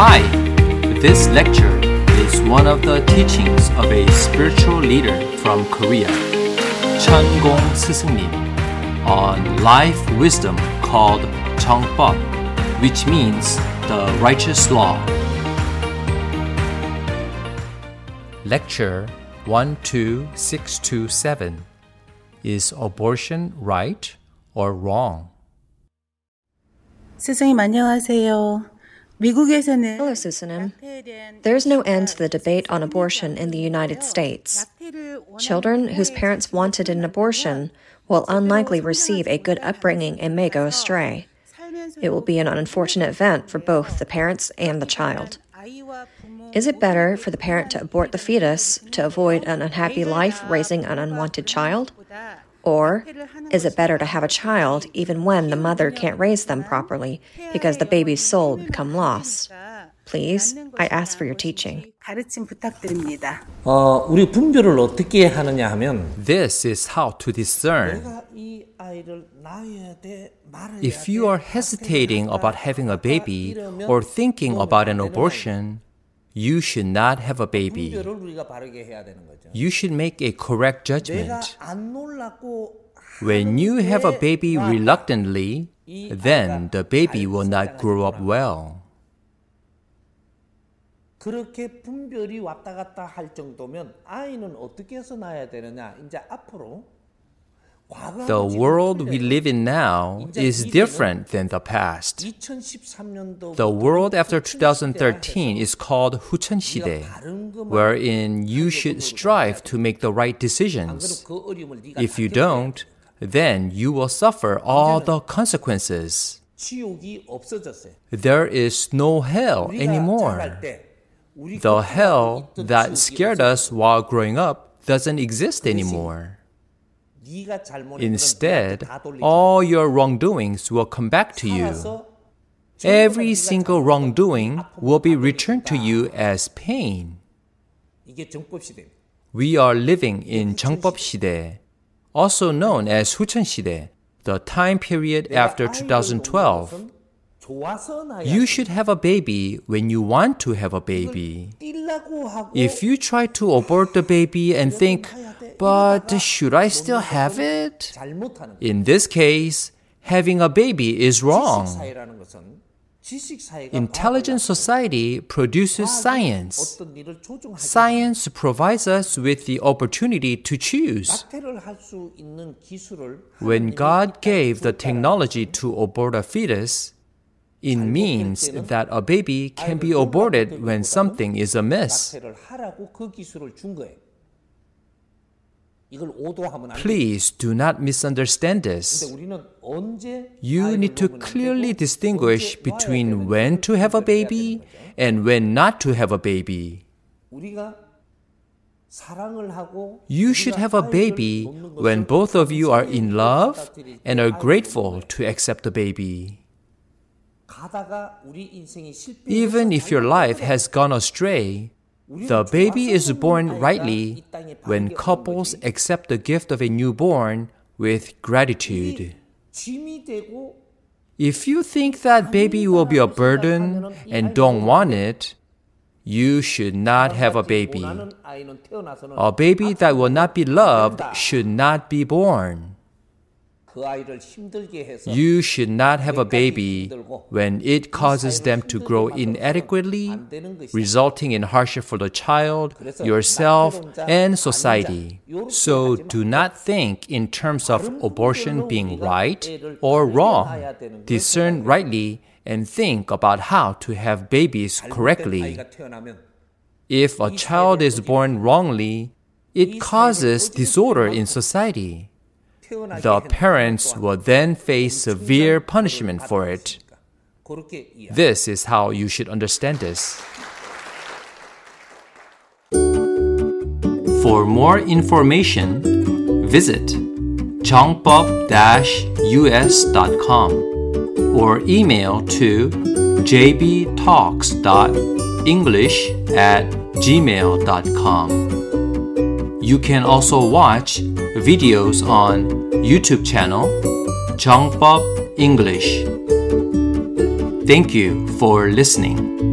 Hi, this lecture is one of the teachings of a spiritual leader from Korea, Gong 스승님, on life wisdom called 정법, which means the righteous law. Lecture 12627 Is abortion right or wrong? 스승님 안녕하세요. Hello, Susanum. There's no end to the debate on abortion in the United States. Children whose parents wanted an abortion will unlikely receive a good upbringing and may go astray. It will be an unfortunate event for both the parents and the child. Is it better for the parent to abort the fetus to avoid an unhappy life raising an unwanted child? Or is it better to have a child even when the mother can't raise them properly because the baby's soul become lost? Please, I ask for your teaching. This is how to discern. If you are hesitating about having a baby or thinking about an abortion, you should not have a baby. 분별을 우리가 바르게 해야 되는 거죠. You should make a correct 내가 judgment. 안 놀랐고 When you have a baby reluctantly, then the baby will not grow up well. 그렇게 분별이 왔다 갔다 할 정도면 아이는 어떻게 해서 낳아야 되느냐? 이제 앞으로 과거하고 The 지금 world we 틀려요. live in now is different than the past. 2013년도 The world after 2013 is called Hucheon 시대, wherein you should strive to make the right decisions. 그 어려움을 네가 If you 다 겪어야 don't, then you will suffer all the consequences. 지옥이 없어졌어요. There is no hell 우리가 anymore. 자랄 때 우리 The 곁에 hell 있던 that 지옥이 scared 없어졌어요. us while growing up doesn't exist anymore. 네가 잘못했던 Instead, 너한테 다 돌리지. all your wrongdoings will come back to you. 살아서 Every single wrongdoing will be returned to you as pain. 이게 정법 시대입니다. We are living in 정법 시대, also known as 후천 시대, the time period after 2012. 좋아서 나야 You should have a baby when you want to have a baby. 뛸라고 하고 If you try to abort the baby and think, but should I still have it? In this case, having a baby is wrong. Intelligent society produces science. Science provides us with the opportunity to choose. When God gave the technology to abort a fetus, it means that a baby can be aborted when something is amiss. Please do not misunderstand this. You need to clearly distinguish between when to have a baby and when not to have a baby. You should have a baby when both of you are in love and are grateful to accept the baby. Even if your life has gone astray, the baby is born rightly when couples accept the gift of a newborn with gratitude. If you think that baby will be a burden and don't want it, you should not have a baby. A baby that will not be loved should not be born. You should not have a baby when it causes them to grow inadequately, resulting in hardship for the child, yourself, and society. So do not think in terms of abortion being right or wrong. Discern rightly and think about how to have babies correctly. If a child is born wrongly, it causes disorder in society the parents will then face severe punishment for it. This is how you should understand this. For more information, visit chongbob-us.com or email to jbtalks.english at gmail.com. You can also watch videos on YouTube channel 정법 English. Thank you for listening.